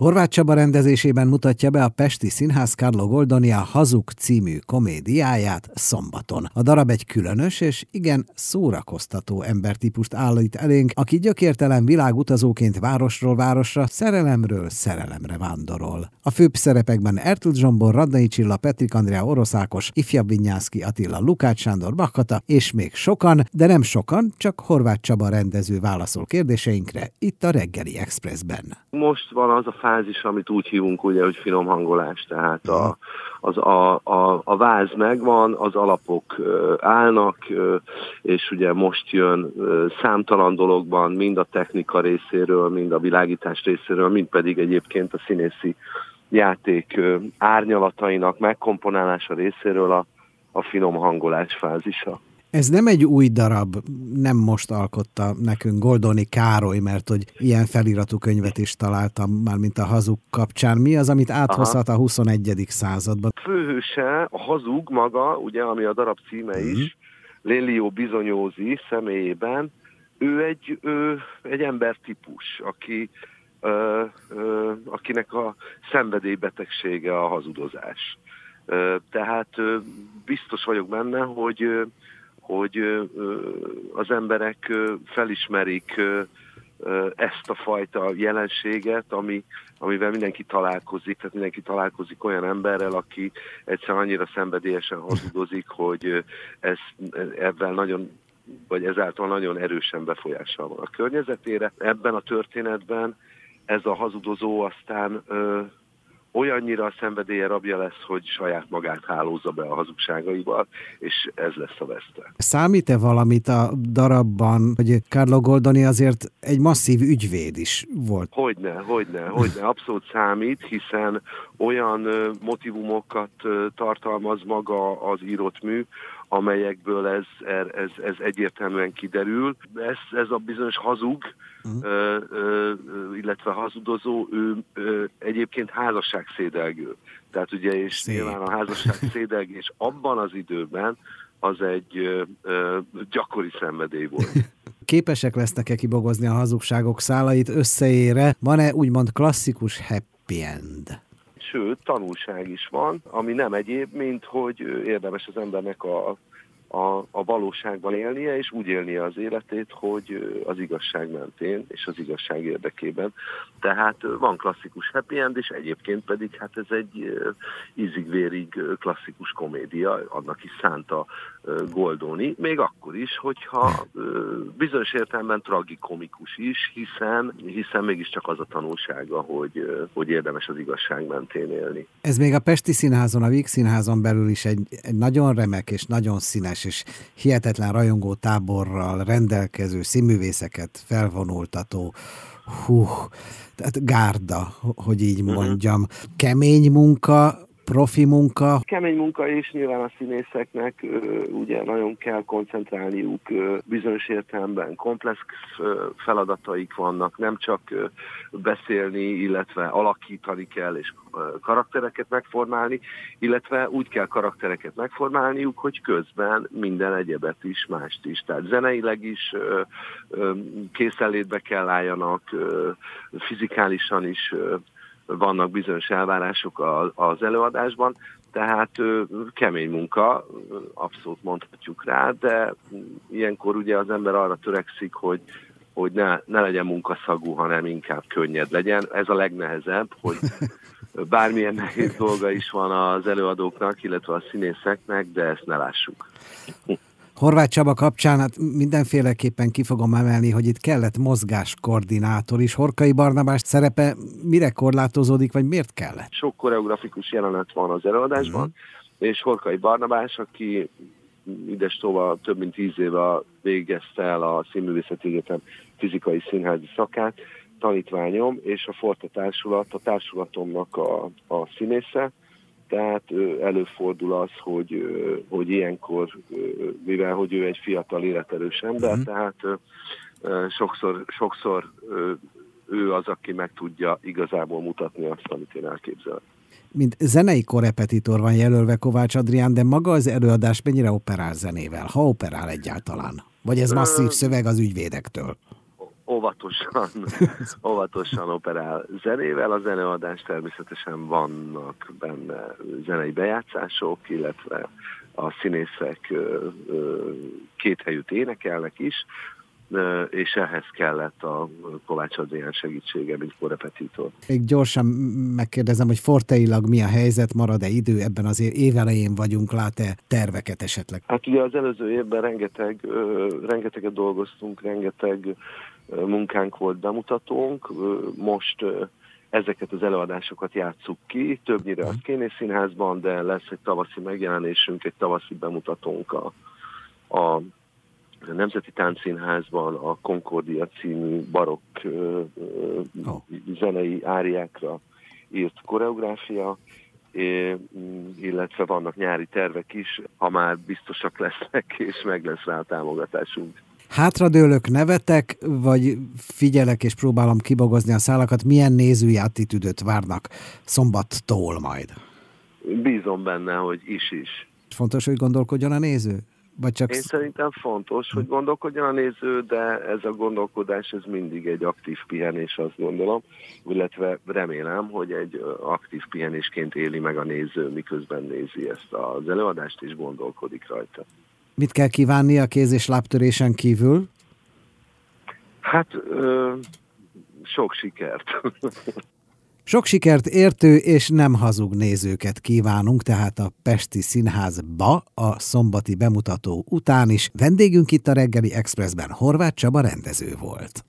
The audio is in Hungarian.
Horváth Csaba rendezésében mutatja be a Pesti Színház Carlo Goldoni Hazuk című komédiáját szombaton. A darab egy különös és igen szórakoztató embertípust állít elénk, aki gyökértelen világutazóként városról városra, szerelemről szerelemre vándorol. A főbb szerepekben Ertl Zsombor, Radnai Csilla, Petrik Andrea Oroszákos, Ifjabb Vinyászki Attila, Lukács Sándor Bakkata és még sokan, de nem sokan, csak Horváth Csaba rendező válaszol kérdéseinkre itt a Reggeli Expressben. Most van az a fázis, amit úgy hívunk, ugye, hogy finom hangolás, tehát a, az, a, a, a váz megvan, az alapok állnak, és ugye most jön számtalan dologban, mind a technika részéről, mind a világítás részéről, mind pedig egyébként a színészi játék árnyalatainak megkomponálása részéről a, a finom hangolás fázisa. Ez nem egy új darab, nem most alkotta nekünk Goldoni Károly, mert hogy ilyen feliratú könyvet is találtam már, mint a hazug kapcsán. Mi az, amit áthozhat Aha. a 21. században? Főhőse, a hazug maga, ugye, ami a darab címe uh-huh. is, Lélio Bizonyózi személyében, ő egy, ő egy embertípus, aki, ö, ö, akinek a szenvedélybetegsége a hazudozás. Ö, tehát ö, biztos vagyok benne, hogy hogy az emberek felismerik ezt a fajta jelenséget, ami, amivel mindenki találkozik, tehát mindenki találkozik olyan emberrel, aki egyszer annyira szenvedélyesen hazudozik, hogy ez, ebben nagyon vagy ezáltal nagyon erősen befolyással van a környezetére. Ebben a történetben ez a hazudozó aztán olyannyira a szenvedélye rabja lesz, hogy saját magát hálózza be a hazugságaival, és ez lesz a veszte. Számít-e valamit a darabban, hogy Carlo Goldoni azért egy masszív ügyvéd is volt? Hogyne, hogyne, hogyne, abszolút számít, hiszen olyan motivumokat tartalmaz maga az írott mű, amelyekből ez, er, ez, ez egyértelműen kiderül. Ez, ez a bizonyos hazug, uh-huh. ö, ö, illetve hazudozó, ő ö, egyébként házasságszédelgő. Tehát ugye, és Szép. nyilván a házasságszédelgés abban az időben az egy ö, ö, gyakori szenvedély volt. Képesek lesznek-e kibogozni a hazugságok szálait összeére? Van-e úgymond klasszikus happy end? sőt, tanulság is van, ami nem egyéb, mint hogy érdemes az embernek a a, a valóságban élnie, és úgy élnie az életét, hogy az igazság mentén és az igazság érdekében. Tehát van klasszikus happy end, és egyébként pedig hát ez egy ízig-vérig klasszikus komédia, annak is szánta Goldoni, még akkor is, hogyha bizonyos értelemben tragikomikus is, hiszen, hiszen mégiscsak az a tanulsága, hogy, hogy érdemes az igazság mentén élni. Ez még a Pesti Színházon, a Víg Színházon belül is egy, egy nagyon remek és nagyon színes színes és hihetetlen rajongó táborral rendelkező színművészeket felvonultató, hú, tehát gárda, hogy így mhm. mondjam. Kemény munka, profi munka. Kemény munka és nyilván a színészeknek ugye nagyon kell koncentrálniuk bizonyos értelemben komplex feladataik vannak, nem csak beszélni, illetve alakítani kell és karaktereket megformálni, illetve úgy kell karaktereket megformálniuk, hogy közben minden egyebet is, mást is. Tehát zeneileg is készenlétbe kell álljanak, fizikálisan is vannak bizonyos elvárások az előadásban, tehát kemény munka, abszolút mondhatjuk rá, de ilyenkor ugye az ember arra törekszik, hogy hogy ne, ne legyen munkaszagú, hanem inkább könnyed legyen. Ez a legnehezebb, hogy bármilyen nehéz dolga is van az előadóknak, illetve a színészeknek, de ezt ne lássuk. Horváth Csaba kapcsán hát mindenféleképpen ki fogom emelni, hogy itt kellett mozgáskoordinátor is. Horkai Barnabás szerepe mire korlátozódik, vagy miért kellett? Sok koreografikus jelenet van az előadásban, uh-huh. és Horkai Barnabás, aki ides tovább több mint tíz éve végezte el a Színművészeti Egyetem fizikai színházi szakát, tanítványom, és a Forta Társulat, a társulatomnak a, a színésze, tehát előfordul az, hogy, hogy ilyenkor, mivel hogy ő egy fiatal életerős ember, uh-huh. tehát sokszor, sokszor ő az, aki meg tudja igazából mutatni azt, amit én elképzelek. Mint zenei korepetitor van jelölve Kovács Adrián, de maga az előadás mennyire operál zenével, ha operál egyáltalán? Vagy ez masszív szöveg az ügyvédektől? Óvatosan, óvatosan operál zenével. A zeneadás természetesen vannak benne zenei bejátszások, illetve a színészek két helyütt énekelnek is, és ehhez kellett a Kovács Adrián segítsége, mint korrepetitor. Még gyorsan megkérdezem, hogy forteilag mi a helyzet, marad-e idő ebben az évelején vagyunk, lát-e terveket esetleg? Hát ugye az előző évben rengeteg, rengeteget dolgoztunk, rengeteg munkánk volt, bemutatónk, most ezeket az előadásokat játsszuk ki, többnyire a Szkéné Színházban, de lesz egy tavaszi megjelenésünk, egy tavaszi bemutatónk a, a a Nemzeti Táncszínházban a Concordia című barokk oh. zenei áriákra írt koreográfia, illetve vannak nyári tervek is, ha már biztosak lesznek, és meg lesz rá a támogatásunk. Hátradőlök, nevetek, vagy figyelek és próbálom kibogozni a szálakat, milyen nézői attitűdöt várnak szombattól majd? Bízom benne, hogy is-is. Fontos, hogy gondolkodjon a néző? Vagy csak... Én szerintem fontos, hogy gondolkodjon a néző, de ez a gondolkodás ez mindig egy aktív pihenés, azt gondolom, illetve remélem, hogy egy aktív pihenésként éli meg a néző, miközben nézi ezt az előadást, és gondolkodik rajta. Mit kell kívánni a kéz- és lábtörésen kívül? Hát ö, sok sikert. Sok sikert értő és nem hazug nézőket kívánunk, tehát a Pesti Színházba a szombati bemutató után is. Vendégünk itt a reggeli Expressben Horváth Csaba rendező volt.